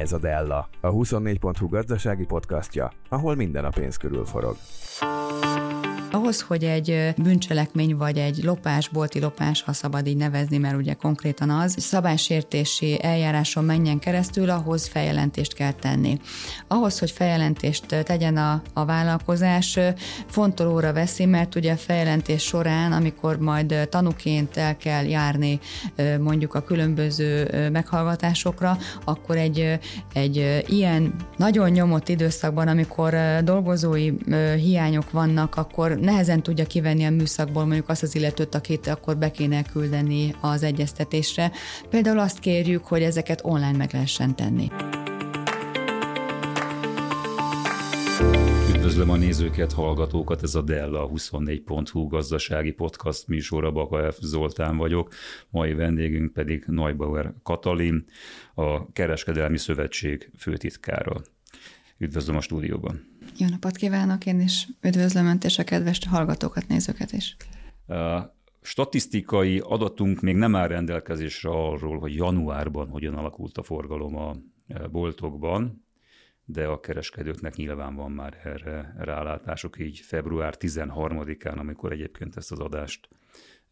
Ez a Della, a 24.hu gazdasági podcastja, ahol minden a pénz körül forog. Ahhoz, hogy egy bűncselekmény vagy egy lopás, bolti lopás, ha szabad így nevezni, mert ugye konkrétan az, szabálysértési eljáráson menjen keresztül, ahhoz feljelentést kell tenni. Ahhoz, hogy feljelentést tegyen a, a vállalkozás, fontolóra veszi, mert ugye a feljelentés során, amikor majd tanuként el kell járni mondjuk a különböző meghallgatásokra, akkor egy, egy ilyen nagyon nyomott időszakban, amikor dolgozói hiányok vannak, akkor nehezen tudja kivenni a műszakból mondjuk azt az illetőt, akit akkor be kéne küldeni az egyeztetésre. Például azt kérjük, hogy ezeket online meg lehessen tenni. Üdvözlöm a nézőket, hallgatókat, ez a Della 24.hu gazdasági podcast műsora, Baka F. Zoltán vagyok, mai vendégünk pedig Neubauer Katalin, a Kereskedelmi Szövetség főtitkára. Üdvözlöm a stúdióban. Jó napot kívánok, én is üdvözlöm Önt és a kedves hallgatókat, nézőket is. Statisztikai adatunk még nem áll rendelkezésre arról, hogy januárban hogyan alakult a forgalom a boltokban, de a kereskedőknek nyilván van már erre rálátások, így február 13-án, amikor egyébként ezt az adást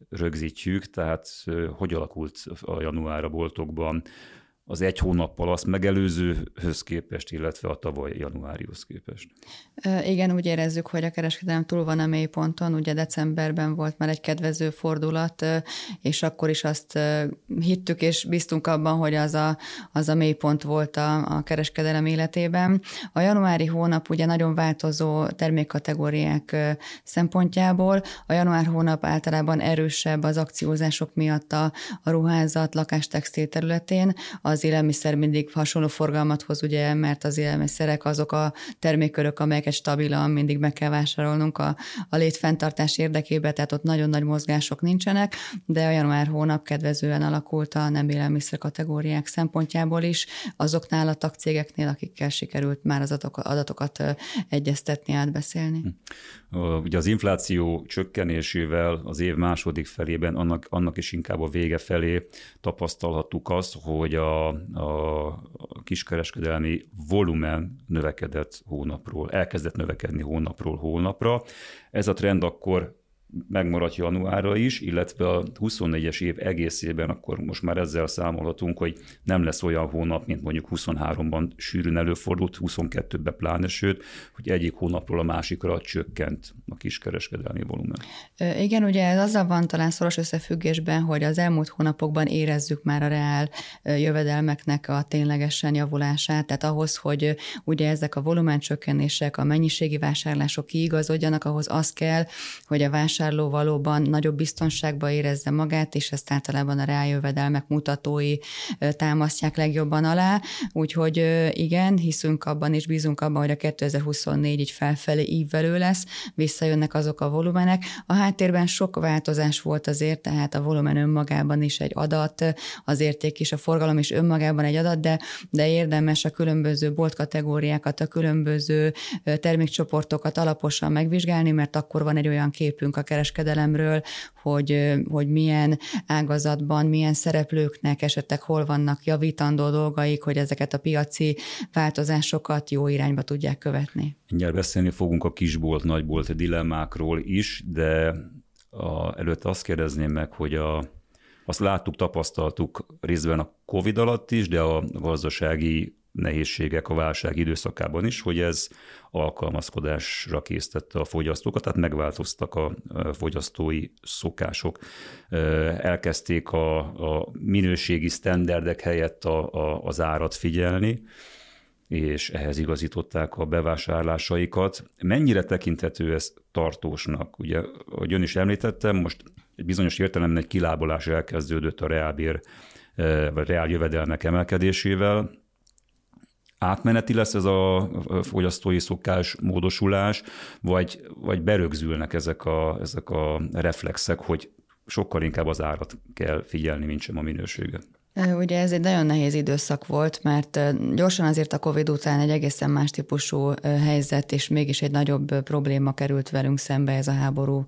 rögzítjük, tehát hogy alakult a január a boltokban, az egy hónappal azt megelőzőhöz képest, illetve a tavaly januárihoz képest. Igen, úgy érezzük, hogy a kereskedelem túl van a mélyponton. Ugye decemberben volt már egy kedvező fordulat, és akkor is azt hittük és bíztunk abban, hogy az a, az a mélypont volt a, a kereskedelem életében. A januári hónap ugye nagyon változó termékkategóriák szempontjából. A január hónap általában erősebb az akciózások miatt a, a ruházat, lakástextil területén. Az az élelmiszer mindig hasonló forgalmat hoz, ugye, mert az élelmiszerek azok a termékkörök, amelyeket stabilan mindig meg kell vásárolnunk a, a létfenntartás érdekében, tehát ott nagyon nagy mozgások nincsenek, de a január hónap kedvezően alakult a nem élelmiszer kategóriák szempontjából is, azoknál a tagcégeknél, akikkel sikerült már az adatokat egyeztetni, átbeszélni. Ugye az infláció csökkenésével az év második felében annak, annak is inkább a vége felé tapasztalhattuk azt, hogy a a, kiskereskedelmi volumen növekedett hónapról, elkezdett növekedni hónapról hónapra. Ez a trend akkor megmaradt januárra is, illetve a 24-es év egészében akkor most már ezzel számolhatunk, hogy nem lesz olyan hónap, mint mondjuk 23-ban sűrűn előfordult, 22-ben pláne, sőt, hogy egyik hónapról a másikra csökkent a kiskereskedelmi volumen. Igen, ugye ez azzal van talán szoros összefüggésben, hogy az elmúlt hónapokban érezzük már a reál jövedelmeknek a ténylegesen javulását, tehát ahhoz, hogy ugye ezek a volumen csökkenések, a mennyiségi vásárlások kiigazodjanak, ahhoz az kell, hogy a vásárlás vásárló valóban nagyobb biztonságba érezze magát, és ezt általában a reáljövedelmek mutatói támasztják legjobban alá. Úgyhogy igen, hiszünk abban és bízunk abban, hogy a 2024 így felfelé ívelő lesz, visszajönnek azok a volumenek. A háttérben sok változás volt azért, tehát a volumen önmagában is egy adat, az érték is, a forgalom is önmagában egy adat, de, de érdemes a különböző boltkategóriákat, a különböző termékcsoportokat alaposan megvizsgálni, mert akkor van egy olyan képünk a kereskedelemről, hogy, hogy milyen ágazatban, milyen szereplőknek esetleg hol vannak javítandó dolgaik, hogy ezeket a piaci változásokat jó irányba tudják követni. Mindjárt beszélni fogunk a kisbolt, nagybolt dilemmákról is, de a, előtte azt kérdezném meg, hogy a, azt láttuk, tapasztaltuk részben a COVID alatt is, de a gazdasági nehézségek a válság időszakában is, hogy ez alkalmazkodásra késztette a fogyasztókat, tehát megváltoztak a fogyasztói szokások. Elkezdték a, a minőségi sztenderdek helyett a, a, az árat figyelni, és ehhez igazították a bevásárlásaikat. Mennyire tekinthető ez tartósnak? Ugye, ahogy ön is említettem, most egy bizonyos értelemben egy kilábolás elkezdődött a reálbér vagy reál jövedelmek emelkedésével, átmeneti lesz ez a fogyasztói szokás módosulás, vagy, vagy berögzülnek ezek a, ezek a reflexek, hogy sokkal inkább az árat kell figyelni, mint sem a minőséget. Ugye ez egy nagyon nehéz időszak volt, mert gyorsan azért a COVID után egy egészen más típusú helyzet, és mégis egy nagyobb probléma került velünk szembe ez a háború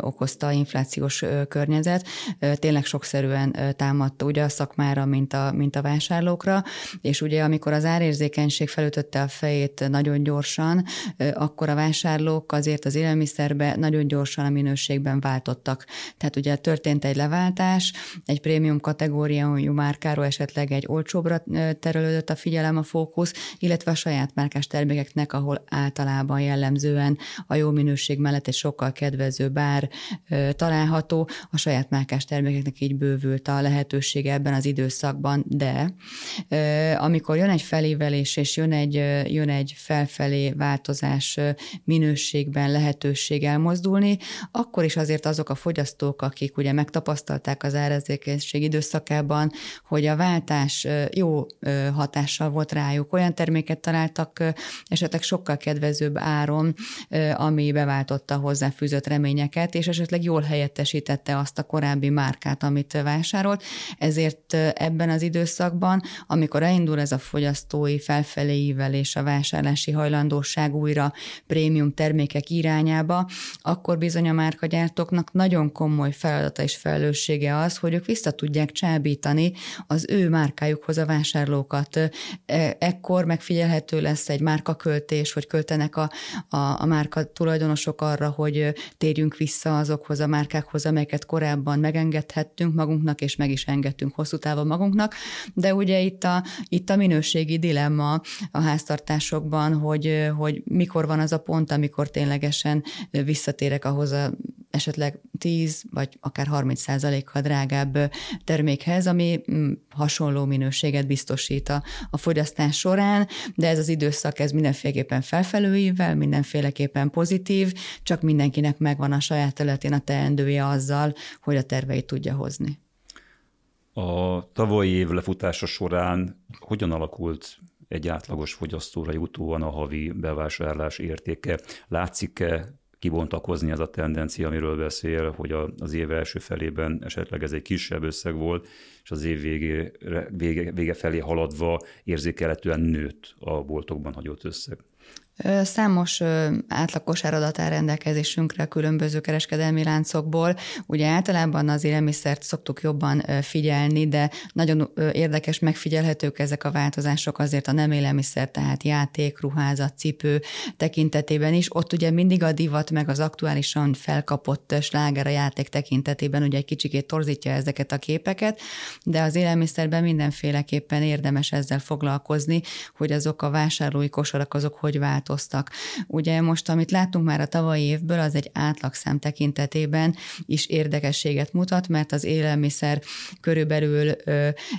okozta inflációs környezet. Tényleg sokszerűen támadta ugye a szakmára, mint a, mint a vásárlókra, és ugye amikor az árérzékenység felütötte a fejét nagyon gyorsan, akkor a vásárlók azért az élelmiszerbe nagyon gyorsan a minőségben váltottak. Tehát ugye történt egy leváltás, egy prémium kategória, prémium márkáról esetleg egy olcsóbbra terelődött a figyelem, a fókusz, illetve a saját márkás termékeknek, ahol általában jellemzően a jó minőség mellett egy sokkal kedvező bár található, a saját márkás termékeknek így bővült a lehetősége ebben az időszakban, de amikor jön egy felévelés és jön egy, jön egy felfelé változás minőségben lehetőség elmozdulni, akkor is azért azok a fogyasztók, akik ugye megtapasztalták az árazékenység időszakában, hogy a váltás jó hatással volt rájuk. Olyan terméket találtak esetleg sokkal kedvezőbb áron, ami beváltotta hozzá fűzött reményeket, és esetleg jól helyettesítette azt a korábbi márkát, amit vásárolt. Ezért ebben az időszakban, amikor elindul ez a fogyasztói felfelé ívelés, a vásárlási hajlandóság újra prémium termékek irányába, akkor bizony a márkagyártóknak nagyon komoly feladata és felelőssége az, hogy ők vissza tudják csábítani tartani az ő márkájukhoz a vásárlókat. E, ekkor megfigyelhető lesz egy márkaköltés, hogy költenek a, a, a márka tulajdonosok arra, hogy térjünk vissza azokhoz a márkákhoz, amelyeket korábban megengedhettünk magunknak, és meg is engedtünk hosszú távon magunknak. De ugye itt a, itt a minőségi dilemma a háztartásokban, hogy, hogy mikor van az a pont, amikor ténylegesen visszatérek ahhoz a esetleg 10 vagy akár 30 százalékkal drágább termékhez, ami mm, hasonló minőséget biztosít a, a fogyasztás során, de ez az időszak ez mindenféleképpen felfelőívvel, mindenféleképpen pozitív, csak mindenkinek megvan a saját területén a teendője azzal, hogy a terveit tudja hozni. A tavalyi év lefutása során hogyan alakult egy átlagos fogyasztóra jutóan a havi bevásárlás értéke? Látszik-e kibontakozni ez a tendencia, amiről beszél, hogy az év első felében esetleg ez egy kisebb összeg volt, és az év végére, vége, vége felé haladva érzékelhetően nőtt a boltokban hagyott összeg. Számos átlagos áradat áll rendelkezésünkre a különböző kereskedelmi láncokból. Ugye általában az élelmiszert szoktuk jobban figyelni, de nagyon érdekes, megfigyelhetők ezek a változások azért a nem élelmiszer, tehát játék, ruházat, cipő tekintetében is. Ott ugye mindig a divat, meg az aktuálisan felkapott sláger a játék tekintetében ugye egy kicsikét torzítja ezeket a képeket, de az élelmiszerben mindenféleképpen érdemes ezzel foglalkozni, hogy azok a vásárlói kosarak azok hogy változnak változtak. Ugye most, amit láttunk már a tavalyi évből, az egy átlagszám tekintetében is érdekességet mutat, mert az élelmiszer körülbelül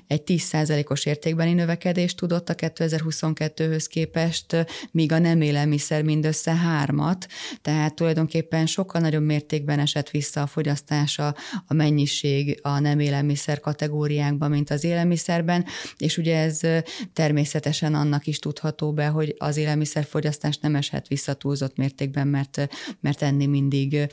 egy 10%-os értékbeni növekedést tudott a 2022-höz képest, míg a nem élelmiszer mindössze hármat, tehát tulajdonképpen sokkal nagyobb mértékben esett vissza a fogyasztása, a mennyiség a nem élelmiszer kategóriákban, mint az élelmiszerben, és ugye ez természetesen annak is tudható be, hogy az élelmiszerfogyasztás fogyasztás nem eshet vissza túlzott mértékben, mert, mert enni mindig,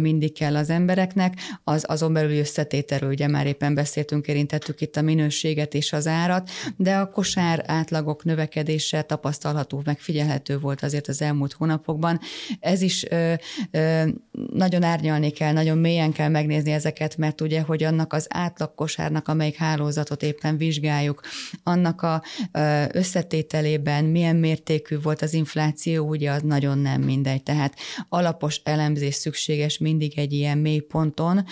mindig kell az embereknek. Az, azon belül összetételről ugye már éppen beszéltünk, érintettük itt a minőséget és az árat, de a kosár átlagok növekedése tapasztalható, megfigyelhető volt azért az elmúlt hónapokban. Ez is ö, ö, nagyon árnyalni kell, nagyon mélyen kell megnézni ezeket, mert ugye, hogy annak az átlag kosárnak, amelyik hálózatot éppen vizsgáljuk, annak a összetételében milyen mértékű volt az infláció, információ, ugye az nagyon nem mindegy. Tehát alapos elemzés szükséges mindig egy ilyen mély ponton,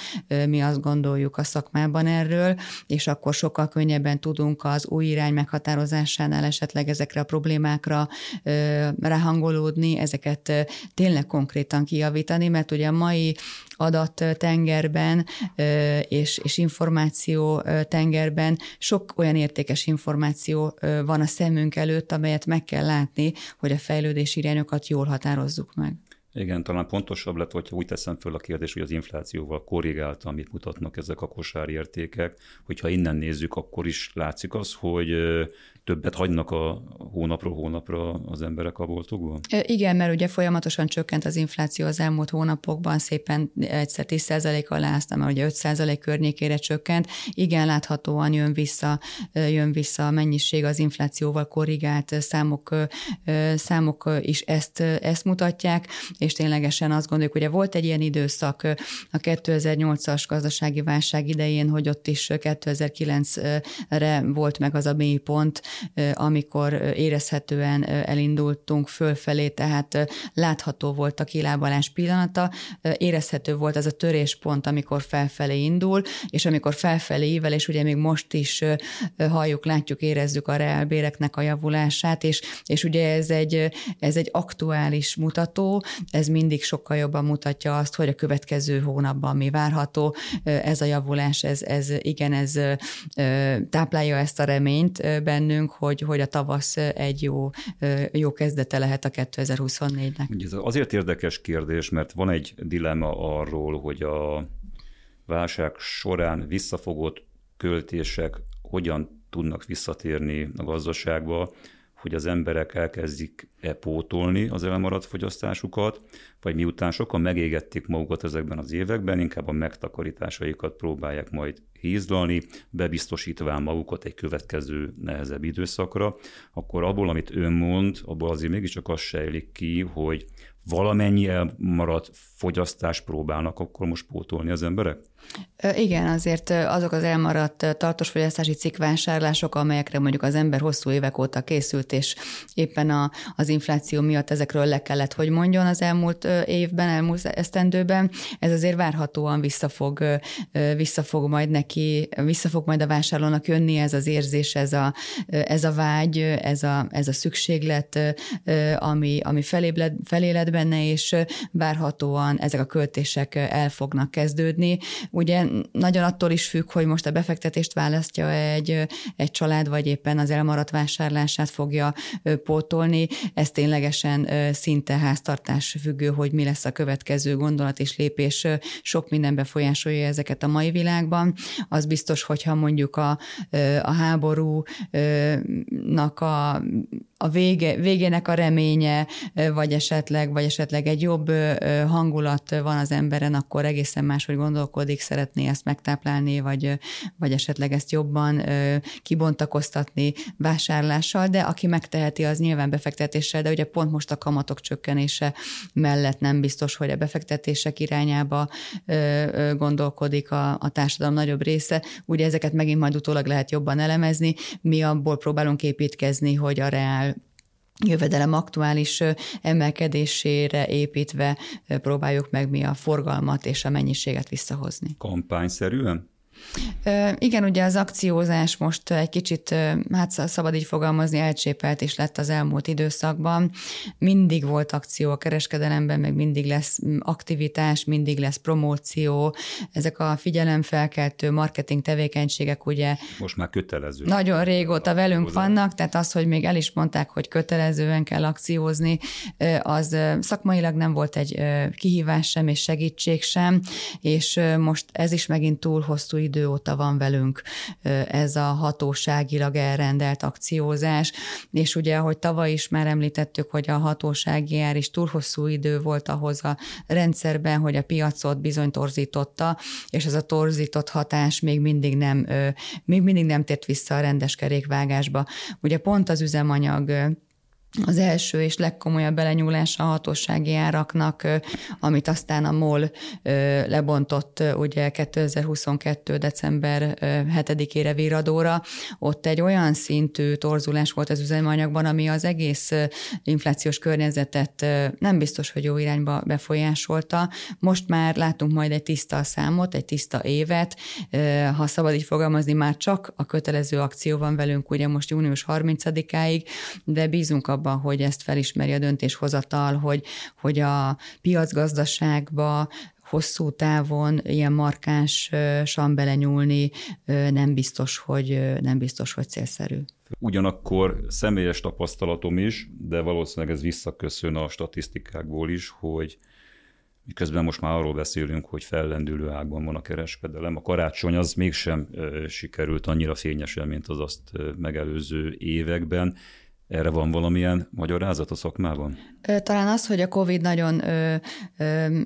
mi azt gondoljuk a szakmában erről, és akkor sokkal könnyebben tudunk az új irány meghatározásánál esetleg ezekre a problémákra ráhangolódni, ezeket tényleg konkrétan kijavítani, mert ugye a mai adattengerben és, és információ tengerben sok olyan értékes információ van a szemünk előtt, amelyet meg kell látni, hogy a fejlődési irányokat jól határozzuk meg. Igen, talán pontosabb lett, hogyha úgy teszem föl a kérdés, hogy az inflációval korrigálta, amit mutatnak ezek a kosárértékek. Hogyha innen nézzük, akkor is látszik az, hogy többet hagynak a hónapról hónapra az emberek a boltokban? Igen, mert ugye folyamatosan csökkent az infláció az elmúlt hónapokban, szépen egyszer 10% alá, aztán már ugye 5% környékére csökkent. Igen, láthatóan jön vissza, jön vissza a mennyiség az inflációval korrigált számok, számok is ezt, ezt mutatják, és ténylegesen azt gondoljuk, ugye volt egy ilyen időszak a 2008-as gazdasági válság idején, hogy ott is 2009-re volt meg az a mély pont, amikor érezhetően elindultunk fölfelé, tehát látható volt a kilábalás pillanata, érezhető volt az a töréspont, amikor felfelé indul, és amikor felfelé ível, és ugye még most is halljuk, látjuk, érezzük a reálbéreknek a javulását, és, és ugye ez egy, ez egy aktuális mutató, ez mindig sokkal jobban mutatja azt, hogy a következő hónapban mi várható. Ez a javulás, ez, ez igen, ez táplálja ezt a reményt bennünk, hogy, hogy a tavasz egy jó, jó kezdete lehet a 2024-nek. Ez azért érdekes kérdés, mert van egy dilemma arról, hogy a válság során visszafogott költések hogyan tudnak visszatérni a gazdaságba, hogy az emberek elkezdik-e pótolni az elmaradt fogyasztásukat, vagy miután sokan megégették magukat ezekben az években, inkább a megtakarításaikat próbálják majd hízdalni, bebiztosítván magukat egy következő nehezebb időszakra, akkor abból, amit ön mond, abból azért mégiscsak az sejlik ki, hogy valamennyi elmaradt fogyasztást próbálnak akkor most pótolni az emberek? Igen, azért azok az elmaradt tartós fogyasztási cikkvásárlások, amelyekre mondjuk az ember hosszú évek óta készült, és éppen a, az infláció miatt ezekről le kellett, hogy mondjon az elmúlt évben, elmúlt esztendőben, ez azért várhatóan vissza fog, majd neki, vissza fog majd a vásárlónak jönni ez az érzés, ez a, ez a vágy, ez a, ez a szükséglet, ami, ami felébred, feléled benne, és várhatóan ezek a költések el fognak kezdődni. Ugye nagyon attól is függ, hogy most a befektetést választja egy, egy család, vagy éppen az elmaradt vásárlását fogja pótolni. Ez ténylegesen szinte háztartás függő, hogy mi lesz a következő gondolat és lépés. Sok minden befolyásolja ezeket a mai világban. Az biztos, hogyha mondjuk a, a háborúnak a a vége, végének a reménye, vagy esetleg, vagy esetleg egy jobb hangulat van az emberen, akkor egészen máshogy gondolkodik, szeretné ezt megtáplálni, vagy, vagy esetleg ezt jobban kibontakoztatni vásárlással, de aki megteheti, az nyilván befektetéssel, de ugye pont most a kamatok csökkenése mellett nem biztos, hogy a befektetések irányába gondolkodik a, a társadalom nagyobb része. Ugye ezeket megint majd utólag lehet jobban elemezni. Mi abból próbálunk építkezni, hogy a reál jövedelem aktuális emelkedésére építve próbáljuk meg mi a forgalmat és a mennyiséget visszahozni. Kampányszerűen? Igen, ugye az akciózás most egy kicsit, hát szabad így fogalmazni, elcsépelt is lett az elmúlt időszakban. Mindig volt akció a kereskedelemben, meg mindig lesz aktivitás, mindig lesz promóció. Ezek a figyelemfelkeltő marketing tevékenységek ugye... Most már kötelező. Nagyon régóta velünk vannak, tehát az, hogy még el is mondták, hogy kötelezően kell akciózni, az szakmailag nem volt egy kihívás sem és segítség sem, és most ez is megint túl hosszú idő óta van velünk ez a hatóságilag elrendelt akciózás, és ugye, ahogy tavaly is már említettük, hogy a hatósági jár is túl hosszú idő volt ahhoz a rendszerben, hogy a piacot bizony torzította, és ez a torzított hatás még mindig nem, még mindig nem tért vissza a rendes kerékvágásba. Ugye pont az üzemanyag az első és legkomolyabb belenyúlás a hatósági áraknak, amit aztán a MOL lebontott ugye 2022. december 7-ére viradóra. Ott egy olyan szintű torzulás volt az üzemanyagban, ami az egész inflációs környezetet nem biztos, hogy jó irányba befolyásolta. Most már látunk majd egy tiszta számot, egy tiszta évet, ha szabad így fogalmazni, már csak a kötelező akció van velünk, ugye most június 30-áig, de bízunk abban, abban, hogy ezt felismeri a döntéshozatal, hogy, hogy a piacgazdaságba hosszú távon ilyen markánsan belenyúlni nem biztos, hogy, nem biztos, hogy célszerű. Ugyanakkor személyes tapasztalatom is, de valószínűleg ez visszaköszön a statisztikákból is, hogy miközben most már arról beszélünk, hogy fellendülő ágban van a kereskedelem. A karácsony az mégsem sikerült annyira fényesen, mint az azt megelőző években. Erre van valamilyen magyarázat a szakmában? Talán az, hogy a COVID nagyon ö, ö,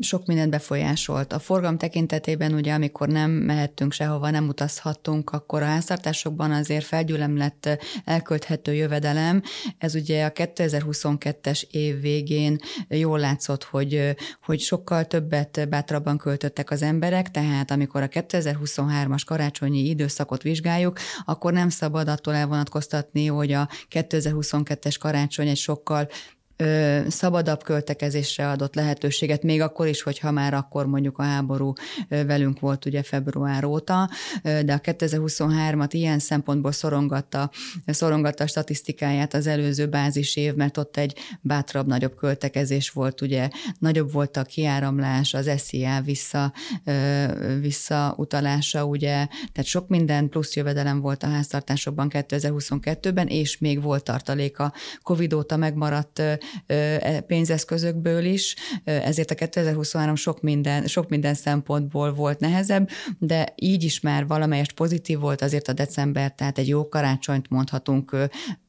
sok mindent befolyásolt. A forgalom tekintetében ugye, amikor nem mehettünk sehova, nem utazhattunk, akkor a háztartásokban azért felgyűlemlett elkölthető jövedelem. Ez ugye a 2022-es év végén jól látszott, hogy, hogy sokkal többet bátrabban költöttek az emberek, tehát amikor a 2023-as karácsonyi időszakot vizsgáljuk, akkor nem szabad attól elvonatkoztatni, hogy a 2022-es karácsony egy sokkal ö, szabadabb költekezésre adott lehetőséget, még akkor is, hogyha már akkor mondjuk a háború velünk volt ugye február óta, de a 2023-at ilyen szempontból szorongatta, szorongatta a statisztikáját az előző bázis év, mert ott egy bátrabb, nagyobb költekezés volt, ugye. Nagyobb volt a kiáramlás, az SZIA vissza, ö, visszautalása, ugye, tehát sok minden plusz jövedelem volt a háztartásokban 2022-ben, és még volt tartalék. A Covid óta megmaradt pénzeszközökből is, ezért a 2023 sok minden, sok minden szempontból volt nehezebb, de így is már valamelyest pozitív volt azért a december, tehát egy jó karácsonyt mondhatunk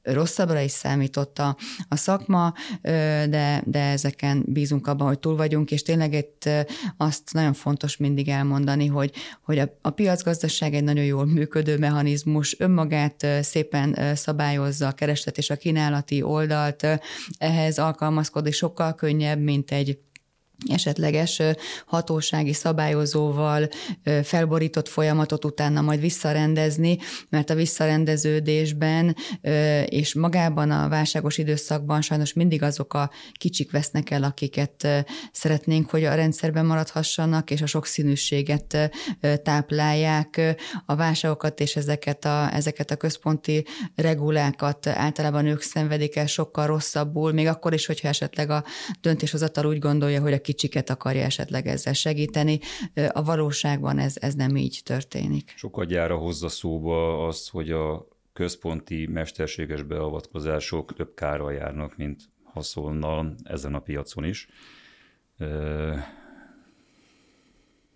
rosszabbra is számított a, a szakma, de, de ezeken bízunk abban, hogy túl vagyunk, és tényleg itt azt nagyon fontos mindig elmondani, hogy, hogy a, a piacgazdaság egy nagyon jól működő mechanizmus, önmagát szépen szabályozza a kereslet és a kínálati oldalt, ehhez alkalmazkodni sokkal könnyebb, mint egy esetleges hatósági szabályozóval felborított folyamatot utána majd visszarendezni, mert a visszarendeződésben és magában a válságos időszakban sajnos mindig azok a kicsik vesznek el, akiket szeretnénk, hogy a rendszerben maradhassanak, és a sokszínűséget táplálják, a válságokat és ezeket a, ezeket a központi regulákat általában ők szenvedik el sokkal rosszabbul, még akkor is, hogyha esetleg a döntéshozatal úgy gondolja, hogy a kicsiket akarja esetleg ezzel segíteni. A valóságban ez, ez nem így történik. Sokat gyára hozza szóba azt, hogy a központi mesterséges beavatkozások több kárral járnak, mint haszonnal ezen a piacon is.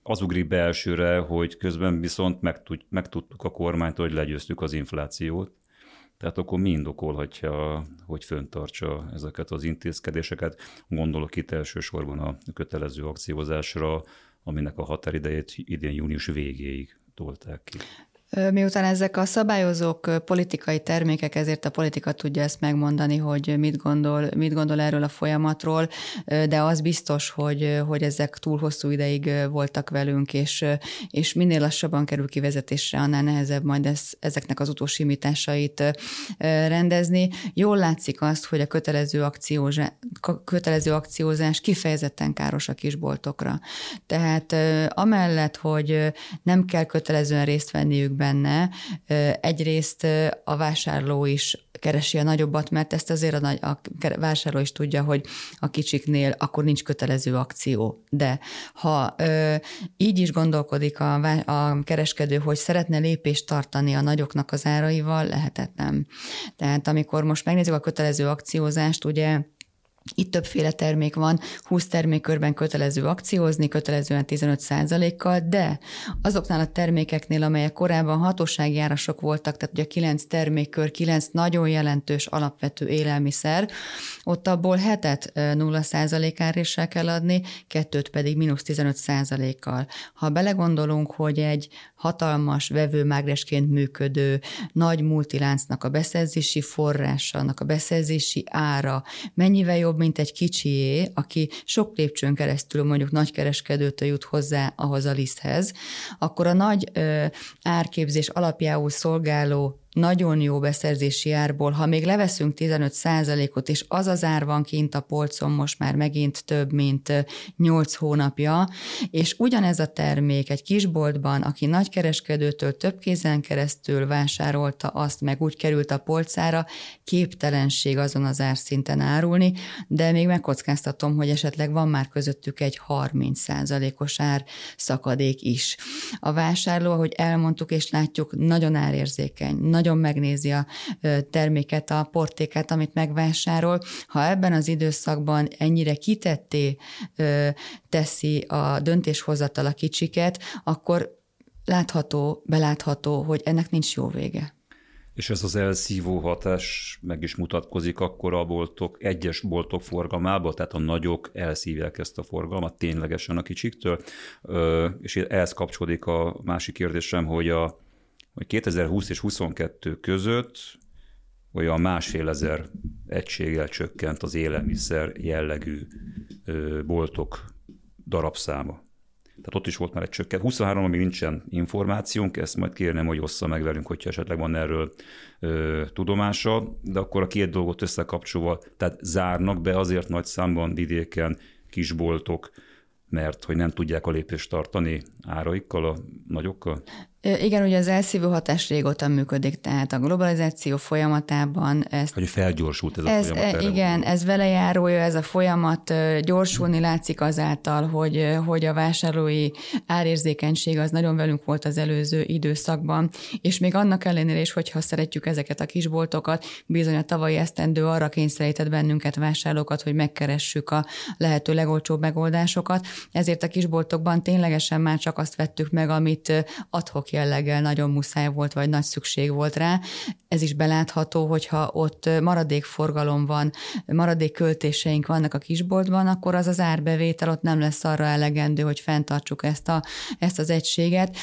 Az ugrik be elsőre, hogy közben viszont megtud, megtudtuk a kormányt, hogy legyőztük az inflációt, tehát akkor mi indokolhatja, hogy föntartsa ezeket az intézkedéseket? Gondolok itt elsősorban a kötelező akciózásra, aminek a határidejét idén június végéig tolták ki. Miután ezek a szabályozók politikai termékek, ezért a politika tudja ezt megmondani, hogy mit gondol, mit gondol erről a folyamatról, de az biztos, hogy, hogy ezek túl hosszú ideig voltak velünk, és, és minél lassabban kerül kivezetésre, annál nehezebb majd ez, ezeknek az utolsóimításait rendezni. Jól látszik azt, hogy a kötelező, akciózás, kötelező akciózás kifejezetten káros a kisboltokra. Tehát amellett, hogy nem kell kötelezően részt venniük benne. Egyrészt a vásárló is keresi a nagyobbat, mert ezt azért a, nagy, a vásárló is tudja, hogy a kicsiknél akkor nincs kötelező akció. De ha ö, így is gondolkodik a, a kereskedő, hogy szeretne lépést tartani a nagyoknak az áraival, lehetetlen. Tehát amikor most megnézzük a kötelező akciózást, ugye itt többféle termék van, 20 termékkörben kötelező akciózni, kötelezően 15 kal de azoknál a termékeknél, amelyek korábban hatósági árasok voltak, tehát ugye 9 termékkör, 9 nagyon jelentős alapvető élelmiszer, ott abból hetet 0% áréssel kell adni, kettőt pedig mínusz 15 kal Ha belegondolunk, hogy egy hatalmas vevőmágresként működő nagy multiláncnak a beszerzési forrása, annak a beszerzési ára. Mennyivel jobb, mint egy kicsié, aki sok lépcsőn keresztül mondjuk nagykereskedőtől jut hozzá ahhoz a liszthez, akkor a nagy ö, árképzés alapjául szolgáló nagyon jó beszerzési árból, ha még leveszünk 15 ot és az az ár van kint a polcon most már megint több, mint 8 hónapja, és ugyanez a termék egy kisboltban, aki nagykereskedőtől több kézen keresztül vásárolta azt, meg úgy került a polcára, képtelenség azon az árszinten árulni, de még megkockáztatom, hogy esetleg van már közöttük egy 30 os ár szakadék is. A vásárló, ahogy elmondtuk és látjuk, nagyon árérzékeny, nagyon nagyon megnézi a terméket, a portéket, amit megvásárol. Ha ebben az időszakban ennyire kitetté teszi a döntéshozatal a kicsiket, akkor látható, belátható, hogy ennek nincs jó vége. És ez az elszívó hatás meg is mutatkozik akkor a boltok, egyes boltok forgalmában, tehát a nagyok elszívják ezt a forgalmat ténylegesen a kicsiktől, és ehhez kapcsolódik a másik kérdésem, hogy a hogy 2020 és 22 között olyan másfél ezer egységgel csökkent az élelmiszer jellegű boltok darabszáma. Tehát ott is volt már egy csökkent. 23 még nincsen információnk, ezt majd kérném, hogy ossza meg velünk, hogyha esetleg van erről ö, tudomása, de akkor a két dolgot összekapcsolva, tehát zárnak be azért nagy számban vidéken kisboltok, mert hogy nem tudják a lépést tartani áraikkal, a nagyokkal? Igen, ugye az elszívó hatás régóta működik, tehát a globalizáció folyamatában ez... Hogy felgyorsult ez, ez a folyamat. Igen, ez velejárója, ez a folyamat gyorsulni látszik azáltal, hogy, hogy a vásárlói árérzékenység az nagyon velünk volt az előző időszakban, és még annak ellenére is, hogyha szeretjük ezeket a kisboltokat, bizony a tavalyi esztendő arra kényszerített bennünket vásárlókat, hogy megkeressük a lehető legolcsóbb megoldásokat, ezért a kisboltokban ténylegesen már csak azt vettük meg, amit adhok jelleggel nagyon muszáj volt, vagy nagy szükség volt rá. Ez is belátható, hogyha ott maradék forgalom van, maradék költéseink vannak a kisboltban, akkor az az árbevétel ott nem lesz arra elegendő, hogy fenntartsuk ezt, a, ezt az egységet,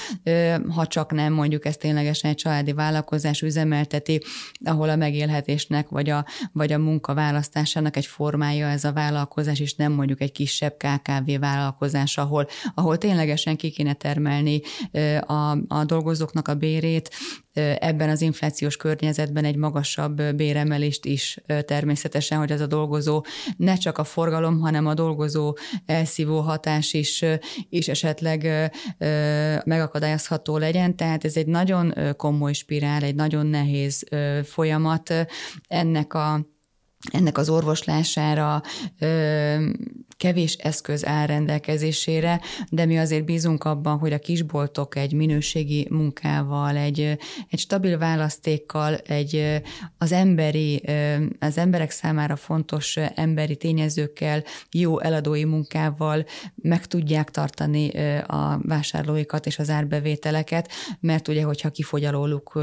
ha csak nem mondjuk ez ténylegesen egy családi vállalkozás üzemelteti, ahol a megélhetésnek vagy a, vagy a munka választásának egy formája ez a vállalkozás, és nem mondjuk egy kisebb KKV vállalkozás, ahol, ahol ténylegesen ki kéne termelni a, a a dolgozóknak a bérét, ebben az inflációs környezetben egy magasabb béremelést is természetesen, hogy az a dolgozó ne csak a forgalom, hanem a dolgozó elszívó hatás is, is esetleg megakadályozható legyen. Tehát ez egy nagyon komoly spirál, egy nagyon nehéz folyamat. Ennek a ennek az orvoslására kevés eszköz áll rendelkezésére, de mi azért bízunk abban, hogy a kisboltok egy minőségi munkával, egy, egy stabil választékkal, egy az emberi, az emberek számára fontos emberi tényezőkkel, jó eladói munkával meg tudják tartani a vásárlóikat és az árbevételeket, mert ugye, hogyha kifogy alóluk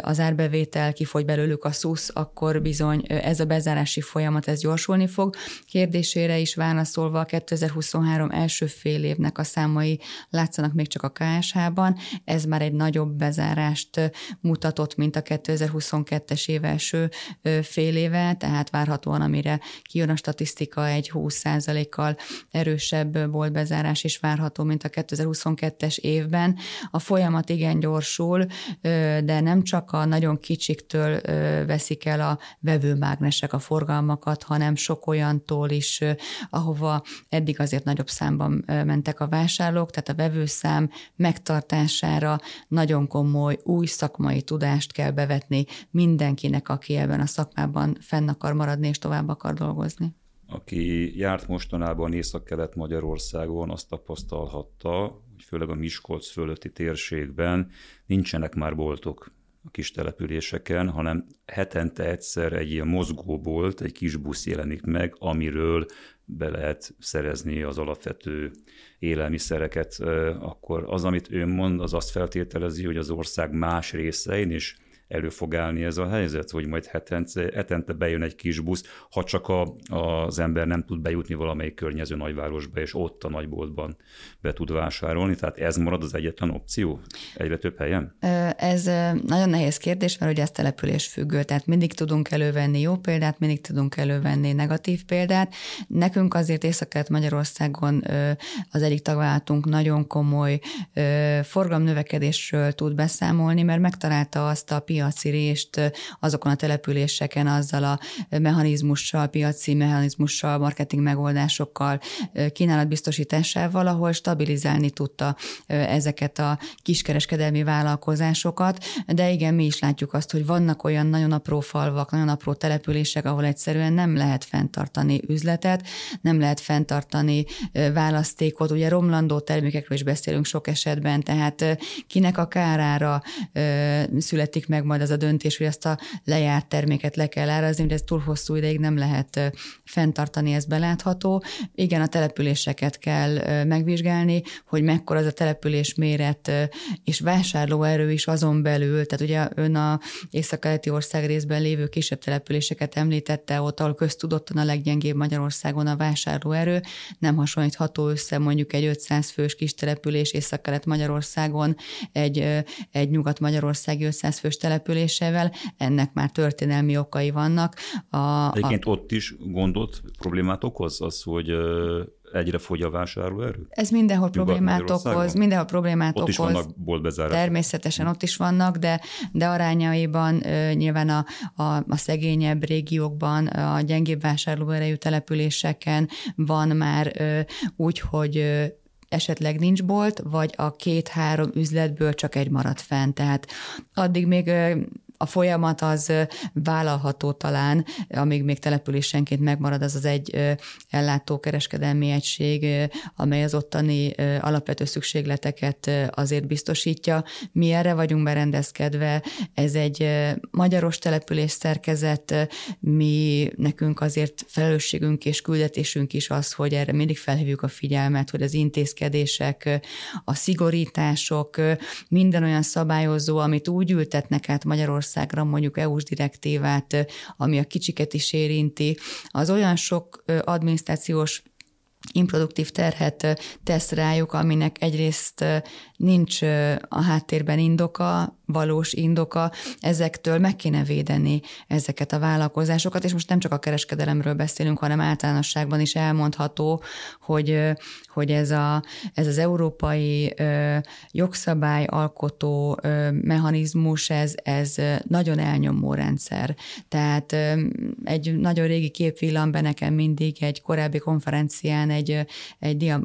az árbevétel, kifogy belőlük a szusz, akkor bizony ez a bezárási folyamat, ez gyorsulni fog. Kérdésére is válasz válaszolva a 2023 első fél évnek a számai látszanak még csak a KSH-ban, ez már egy nagyobb bezárást mutatott, mint a 2022-es év első fél éve, tehát várhatóan, amire kijön a statisztika, egy 20%-kal erősebb volt bezárás is várható, mint a 2022-es évben. A folyamat igen gyorsul, de nem csak a nagyon kicsiktől veszik el a vevőmágnesek a forgalmakat, hanem sok olyantól is, ahova eddig azért nagyobb számban mentek a vásárlók, tehát a vevőszám megtartására nagyon komoly új szakmai tudást kell bevetni mindenkinek, aki ebben a szakmában fenn akar maradni és tovább akar dolgozni. Aki járt mostanában Észak-Kelet Magyarországon, azt tapasztalhatta, hogy főleg a Miskolc fölötti térségben nincsenek már boltok a kis településeken, hanem hetente egyszer egy ilyen mozgóbolt, egy kis busz jelenik meg, amiről be lehet szerezni az alapvető élelmiszereket, akkor az, amit ő mond, az azt feltételezi, hogy az ország más részein is elő fog állni ez a helyzet, hogy majd hetente, hetente bejön egy kis busz, ha csak a, az ember nem tud bejutni valamelyik környező nagyvárosba, és ott a nagyboltban be tud vásárolni. Tehát ez marad az egyetlen opció egyre több helyen? Ez nagyon nehéz kérdés, mert ugye ez település függő, tehát mindig tudunk elővenni jó példát, mindig tudunk elővenni negatív példát. Nekünk azért észak Magyarországon az egyik tagvállalatunk nagyon komoly forgalomnövekedésről tud beszámolni, mert megtalálta azt a piac piaci részt azokon a településeken azzal a mechanizmussal, piaci mechanizmussal, marketing megoldásokkal, kínálatbiztosításával, ahol stabilizálni tudta ezeket a kiskereskedelmi vállalkozásokat, de igen, mi is látjuk azt, hogy vannak olyan nagyon apró falvak, nagyon apró települések, ahol egyszerűen nem lehet fenntartani üzletet, nem lehet fenntartani választékot, ugye romlandó termékekről is beszélünk sok esetben, tehát kinek a kárára születik meg majd az a döntés, hogy ezt a lejárt terméket le kell árazni, hogy ez túl hosszú ideig nem lehet fenntartani, ez belátható. Igen, a településeket kell megvizsgálni, hogy mekkora az a település méret és vásárlóerő is azon belül, tehát ugye ön a észak-keleti ország részben lévő kisebb településeket említette, ott, ahol köztudottan a leggyengébb Magyarországon a vásárlóerő, nem hasonlítható össze mondjuk egy 500 fős kis település észak-kelet Magyarországon egy, egy nyugat-magyarországi 500 fős településével, ennek már történelmi okai vannak. A, Egyébként a... ott is gondot, problémát okoz az, hogy egyre fogy a vásárlóerő? Ez mindenhol problémát okoz, mindenhol problémát ott okoz. is vannak boltbezárások. Természetesen ott is vannak, de, de arányaiban nyilván a, a, a szegényebb régiókban, a gyengébb vásárlóerejű településeken van már úgy, hogy esetleg nincs bolt, vagy a két-három üzletből csak egy maradt fenn. Tehát addig még a folyamat az vállalható talán, amíg még településenként megmarad az az egy ellátókereskedelmi egység, amely az ottani alapvető szükségleteket azért biztosítja. Mi erre vagyunk berendezkedve, ez egy magyaros település szerkezet, mi nekünk azért felelősségünk és küldetésünk is az, hogy erre mindig felhívjuk a figyelmet, hogy az intézkedések, a szigorítások, minden olyan szabályozó, amit úgy ültetnek át Magyarország Magyarországra mondjuk EU-s direktívát, ami a kicsiket is érinti, az olyan sok adminisztrációs improduktív terhet tesz rájuk, aminek egyrészt nincs a háttérben indoka, valós indoka, ezektől meg kéne védeni ezeket a vállalkozásokat, és most nem csak a kereskedelemről beszélünk, hanem általánosságban is elmondható, hogy, hogy ez, a, ez az európai jogszabály alkotó mechanizmus, ez, ez nagyon elnyomó rendszer. Tehát egy nagyon régi kép villan be nekem mindig egy korábbi konferencián egy, egy, dia,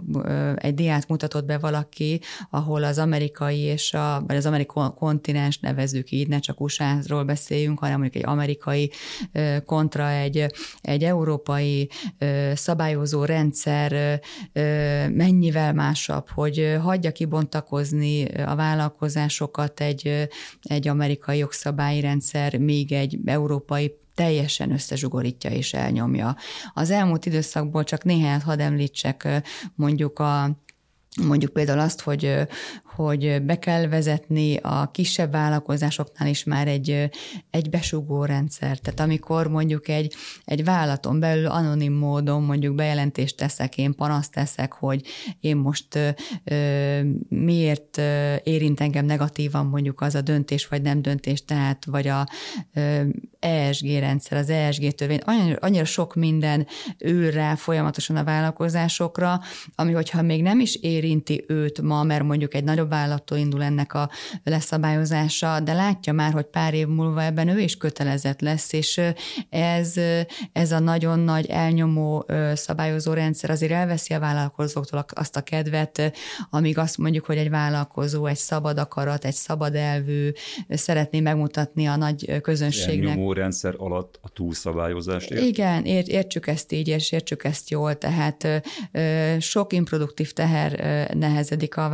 egy diát mutatott be valaki, ahol az amerikai és a, vagy az amerikai kontinens nevezzük így, ne csak USA-ról beszéljünk, hanem mondjuk egy amerikai kontra egy, egy európai szabályozó rendszer mennyivel másabb, hogy hagyja kibontakozni a vállalkozásokat egy, egy amerikai jogszabályi rendszer, még egy európai teljesen összezsugorítja és elnyomja. Az elmúlt időszakból csak néhányat hadd említsek, mondjuk a mondjuk például azt, hogy, hogy be kell vezetni a kisebb vállalkozásoknál is már egy, egy besugó rendszer. Tehát amikor mondjuk egy, egy vállalaton belül anonim módon mondjuk bejelentést teszek, én panaszt teszek, hogy én most ö, miért érint engem negatívan mondjuk az a döntés, vagy nem döntés, tehát vagy a ö, ESG rendszer, az ESG törvény, annyira, annyira sok minden ül rá folyamatosan a vállalkozásokra, ami hogyha még nem is érinti őt ma, mert mondjuk egy nagyobb vállalattól indul ennek a leszabályozása, de látja már, hogy pár év múlva ebben ő is kötelezett lesz, és ez, ez a nagyon nagy elnyomó szabályozó rendszer azért elveszi a vállalkozóktól azt a kedvet, amíg azt mondjuk, hogy egy vállalkozó egy szabad akarat, egy szabad elvű, szeretné megmutatni a nagy közönségnek. Elnyomó rendszer alatt a túlszabályozást ért? Igen, ért, értsük ezt így, és értsük ezt jól, tehát sok improduktív teher nehezedik a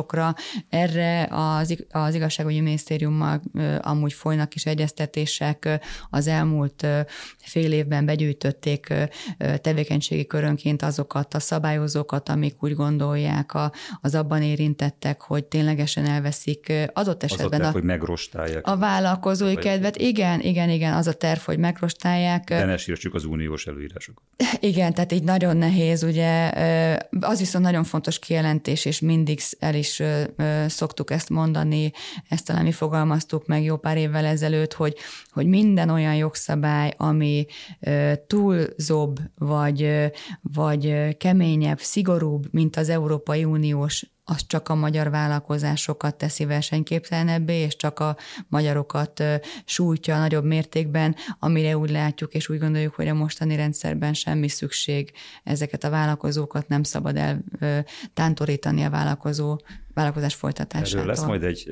vállalkozásokra. Erre az, az igazságügyi minisztériummal amúgy folynak is egyeztetések. Az elmúlt fél évben begyűjtötték tevékenységi körönként azokat a szabályozókat, amik úgy gondolják a, az abban érintettek, hogy ténylegesen elveszik adott esetben az a, terv, a, hogy megrostálják. A vállalkozói kedvet. Igen, igen, igen, az a terv, hogy megrostálják. De ne sírtsuk az uniós előírásokat. Igen, tehát így nagyon nehéz, ugye. Az viszont nagyon fontos kijelentés, és mindig el is szoktuk ezt mondani, ezt talán mi fogalmaztuk meg jó pár évvel ezelőtt, hogy, hogy minden olyan jogszabály, ami túlzóbb, vagy, vagy keményebb, szigorúbb, mint az Európai Uniós az csak a magyar vállalkozásokat teszi versenyképtelenebbé, és csak a magyarokat sújtja nagyobb mértékben, amire úgy látjuk, és úgy gondoljuk, hogy a mostani rendszerben semmi szükség ezeket a vállalkozókat nem szabad el tántorítani a vállalkozó vállalkozás folytatásától. Erről lesz majd egy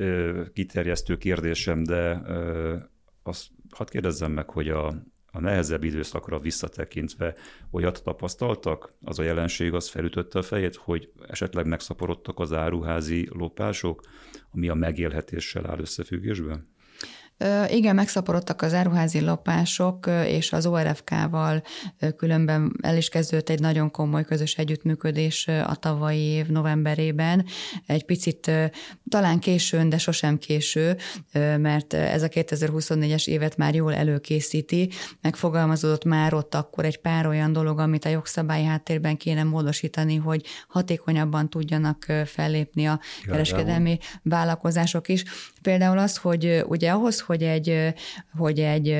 kiterjesztő kérdésem, de ö, azt hadd kérdezzem meg, hogy a, a nehezebb időszakra visszatekintve olyat tapasztaltak? Az a jelenség az felütötte a fejét, hogy esetleg megszaporodtak az áruházi lopások, ami a megélhetéssel áll összefüggésben? Igen, megszaporodtak az áruházi lopások, és az ORFK-val különben el is kezdődött egy nagyon komoly közös együttműködés a tavalyi év novemberében. Egy picit talán későn, de sosem késő, mert ez a 2024-es évet már jól előkészíti. Megfogalmazódott már ott akkor egy pár olyan dolog, amit a jogszabályi háttérben kéne módosítani, hogy hatékonyabban tudjanak fellépni a kereskedelmi vállalkozások is. Például az, hogy ugye ahhoz, hogy egy, hogy egy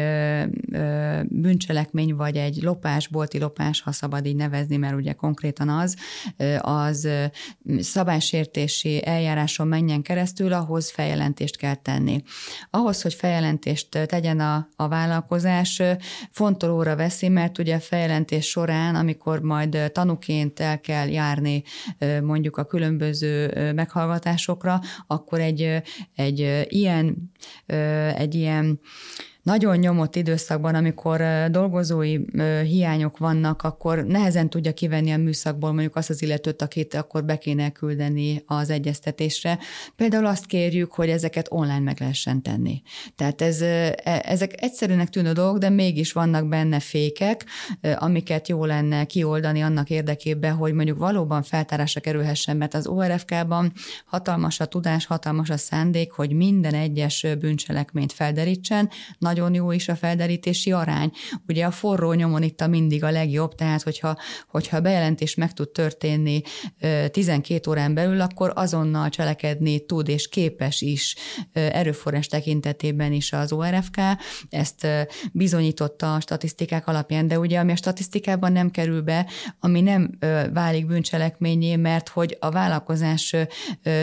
bűncselekmény vagy egy lopás, bolti lopás, ha szabad így nevezni, mert ugye konkrétan az, az szabálysértési eljáráson menjen keresztül, ahhoz feljelentést kell tenni. Ahhoz, hogy feljelentést tegyen a, a vállalkozás, fontolóra veszi, mert ugye a feljelentés során, amikor majd tanuként el kell járni mondjuk a különböző meghallgatásokra, akkor egy, egy ilyen egy ilyen nagyon nyomott időszakban, amikor dolgozói hiányok vannak, akkor nehezen tudja kivenni a műszakból mondjuk azt az illetőt, akit akkor be kéne küldeni az egyeztetésre. Például azt kérjük, hogy ezeket online meg lehessen tenni. Tehát ez, e, ezek egyszerűnek tűnő dolgok, de mégis vannak benne fékek, amiket jó lenne kioldani annak érdekében, hogy mondjuk valóban feltárásra kerülhessen, mert az ORFK-ban hatalmas a tudás, hatalmas a szándék, hogy minden egyes bűncselekményt felderítsen, nagyon nagyon jó is a felderítési arány. Ugye a forró nyomon itt a mindig a legjobb, tehát hogyha, hogyha bejelentés meg tud történni 12 órán belül, akkor azonnal cselekedni tud és képes is erőforrás tekintetében is az ORFK. Ezt bizonyította a statisztikák alapján, de ugye ami a statisztikában nem kerül be, ami nem válik bűncselekményé, mert hogy a vállalkozás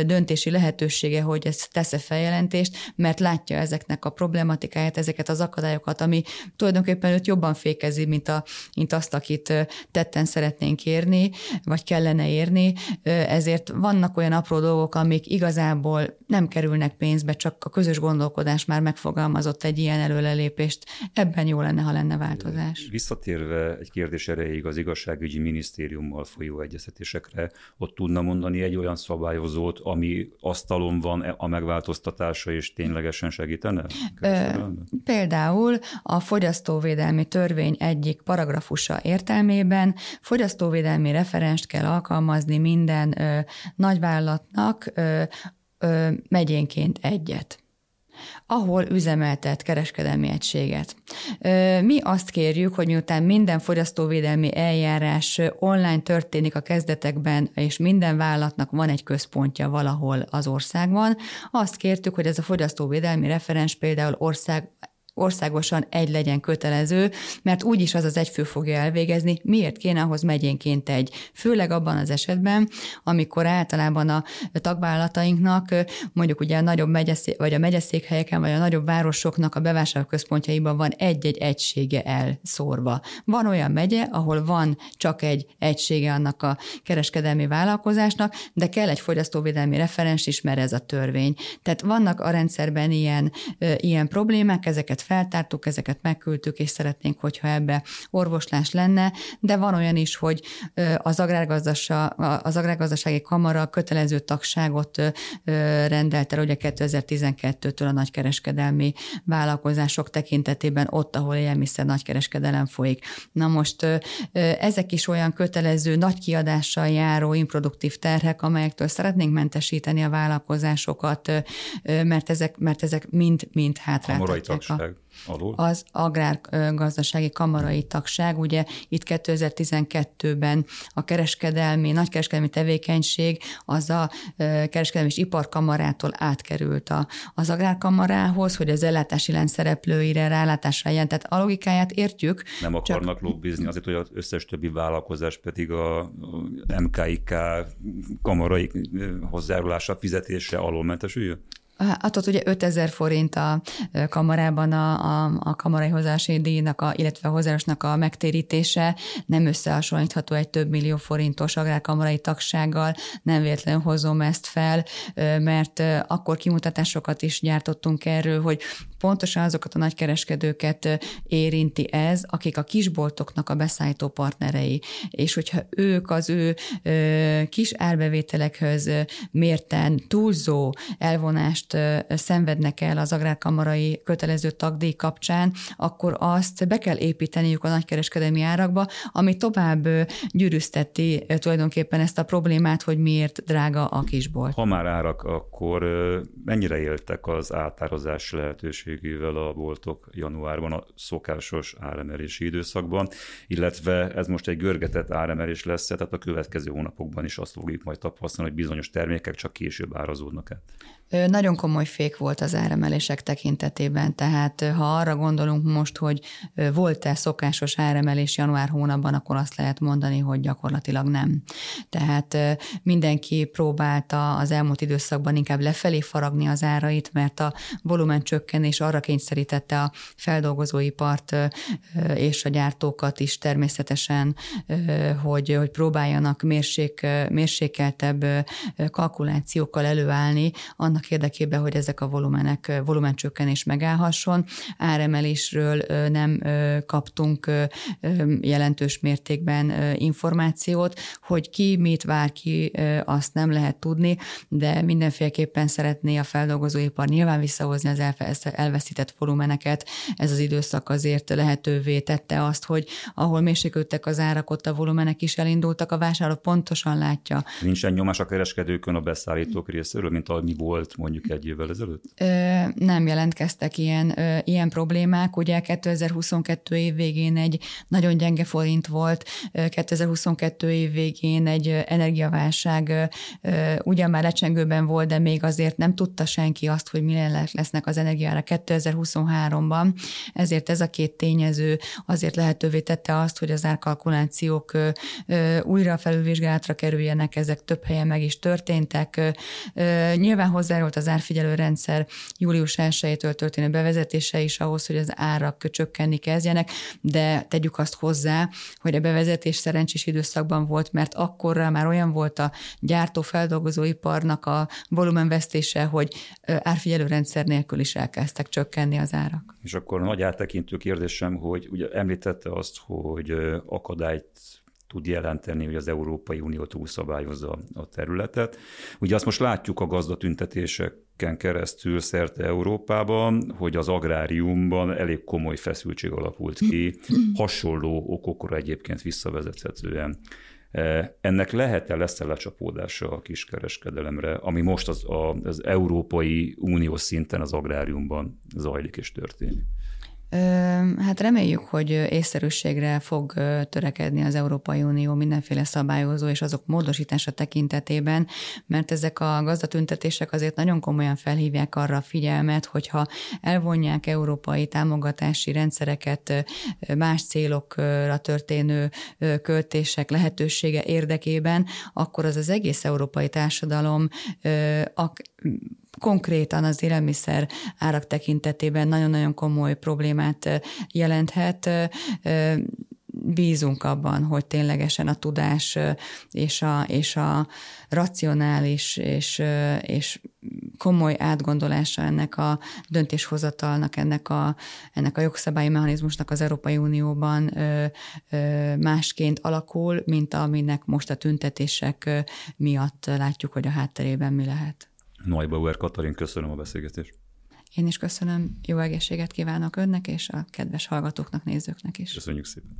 döntési lehetősége, hogy ezt tesz-e feljelentést, mert látja ezeknek a problematikáját, ezeket ezeket az akadályokat, ami tulajdonképpen őt jobban fékezi, mint, a, mint azt, akit tetten szeretnénk érni, vagy kellene érni. Ezért vannak olyan apró dolgok, amik igazából nem kerülnek pénzbe, csak a közös gondolkodás már megfogalmazott egy ilyen előrelépést. Ebben jó lenne, ha lenne változás. Visszatérve egy kérdés erejéig az igazságügyi minisztériummal folyó egyeztetésekre, ott tudna mondani egy olyan szabályozót, ami asztalon van a megváltoztatása, és ténylegesen segítene? Például a fogyasztóvédelmi törvény egyik paragrafusa értelmében fogyasztóvédelmi referenst kell alkalmazni minden ö, nagyvállalatnak ö, ö, megyénként egyet ahol üzemeltet kereskedelmi egységet. Mi azt kérjük, hogy miután minden fogyasztóvédelmi eljárás online történik a kezdetekben, és minden vállalatnak van egy központja valahol az országban, azt kértük, hogy ez a fogyasztóvédelmi referens például ország országosan egy legyen kötelező, mert úgyis az az egy fő fogja elvégezni, miért kéne ahhoz megyénként egy. Főleg abban az esetben, amikor általában a tagvállalatainknak, mondjuk ugye a nagyobb megyeszé, vagy a megyeszékhelyeken, vagy a nagyobb városoknak a bevásárlóközpontjaiban van egy-egy egysége elszórva. Van olyan megye, ahol van csak egy egysége annak a kereskedelmi vállalkozásnak, de kell egy fogyasztóvédelmi referens is, mert ez a törvény. Tehát vannak a rendszerben ilyen, ilyen problémák, ezeket feltártuk, ezeket megküldtük, és szeretnénk, hogyha ebbe orvoslás lenne, de van olyan is, hogy az, az agrárgazdasági kamara kötelező tagságot rendelt el ugye 2012-től a nagykereskedelmi vállalkozások tekintetében ott, ahol élelmiszer nagykereskedelem folyik. Na most ezek is olyan kötelező, nagy kiadással járó improduktív terhek, amelyektől szeretnénk mentesíteni a vállalkozásokat, mert ezek, mert ezek mind, mind hátráltatják a, alul? Az agrárgazdasági kamarai tagság, ugye itt 2012-ben a kereskedelmi, nagykereskedelmi tevékenység az a kereskedelmi és iparkamarától átkerült a, az agrárkamarához, hogy az ellátási lánc szereplőire rálátásra jelent. Tehát a logikáját értjük. Nem akarnak csak... lobbizni, azért, hogy az összes többi vállalkozás pedig a MKIK kamarai hozzájárulása fizetése alól mentesüljön? Hát ott ugye 5000 forint a kamarában a, a, a kamarai hozzási díjnak, a, illetve a hozzárosnak a megtérítése nem összehasonlítható egy több millió forintos agrárkamarai tagsággal, nem véletlenül hozom ezt fel, mert akkor kimutatásokat is gyártottunk erről, hogy pontosan azokat a nagykereskedőket érinti ez, akik a kisboltoknak a beszállító partnerei, és hogyha ők az ő kis árbevételekhez mérten túlzó elvonást szenvednek el az agrárkamarai kötelező tagdíj kapcsán, akkor azt be kell építeniük a nagykereskedelmi árakba, ami tovább gyűrűzteti tulajdonképpen ezt a problémát, hogy miért drága a kisbolt. Ha már árak, akkor mennyire éltek az átározás lehetőségével a boltok januárban a szokásos áremelési időszakban, illetve ez most egy görgetett áremelés lesz, tehát a következő hónapokban is azt fogjuk majd tapasztalni, hogy bizonyos termékek csak később árazódnak át. Nagyon komoly fék volt az áremelések tekintetében, tehát ha arra gondolunk most, hogy volt-e szokásos áremelés január hónapban, akkor azt lehet mondani, hogy gyakorlatilag nem. Tehát mindenki próbálta az elmúlt időszakban inkább lefelé faragni az árait, mert a volumen csökkenés arra kényszerítette a feldolgozóipart és a gyártókat is természetesen, hogy, hogy próbáljanak mérsék, mérsékeltebb kalkulációkkal előállni, annak érdekében, hogy ezek a volumenek, volumencsökkenés megállhasson. Áremelésről nem kaptunk jelentős mértékben információt, hogy ki mit vár ki, azt nem lehet tudni, de mindenféleképpen szeretné a feldolgozóipar nyilván visszahozni az elveszített volumeneket. Ez az időszak azért lehetővé tette azt, hogy ahol mérséklődtek az árak, ott a volumenek is elindultak, a vásárló pontosan látja. Nincsen nyomás a kereskedőkön a beszállítók részéről, mint ami volt volt mondjuk egy évvel ezelőtt? Ö, nem jelentkeztek ilyen, ö, ilyen problémák. Ugye 2022 év végén egy nagyon gyenge forint volt, 2022 év végén egy energiaválság ugyan már lecsengőben volt, de még azért nem tudta senki azt, hogy milyen lesznek az energiára 2023-ban. Ezért ez a két tényező azért lehetővé tette azt, hogy az árkalkulációk újra felülvizsgálatra kerüljenek, ezek több helyen meg is történtek. Nyilván hozzá hozzájárult az árfigyelő rendszer július 1-től történő bevezetése is ahhoz, hogy az árak csökkenni kezdjenek, de tegyük azt hozzá, hogy a bevezetés szerencsés időszakban volt, mert akkorra már olyan volt a gyártó-feldolgozóiparnak a volumenvesztése, hogy árfigyelő rendszer nélkül is elkezdtek csökkenni az árak. És akkor nagy áttekintő kérdésem, hogy ugye említette azt, hogy akadályt tud jelenteni, hogy az Európai Unió túlszabályozza a területet. Ugye azt most látjuk a gazdatüntetéseken keresztül szerte Európában, hogy az agráriumban elég komoly feszültség alakult ki, hasonló okokra egyébként visszavezethetően. Ennek lehet-e, lesz-e lecsapódása a kiskereskedelemre, ami most az, az Európai Unió szinten az agráriumban zajlik és történik? Hát reméljük, hogy észszerűségre fog törekedni az Európai Unió mindenféle szabályozó és azok módosítása tekintetében, mert ezek a gazdatüntetések azért nagyon komolyan felhívják arra a figyelmet, hogyha elvonják európai támogatási rendszereket más célokra történő költések lehetősége érdekében, akkor az az egész európai társadalom konkrétan az élelmiszer árak tekintetében nagyon-nagyon komoly problémát jelenthet bízunk abban, hogy ténylegesen a tudás és a, és a racionális és, és komoly átgondolása ennek a döntéshozatalnak, ennek a, ennek a jogszabályi mechanizmusnak az Európai Unióban másként alakul, mint aminek most a tüntetések miatt látjuk, hogy a hátterében mi lehet. Neubauer Katalin, köszönöm a beszélgetést. Én is köszönöm, jó egészséget kívánok önnek és a kedves hallgatóknak, nézőknek is. Köszönjük szépen.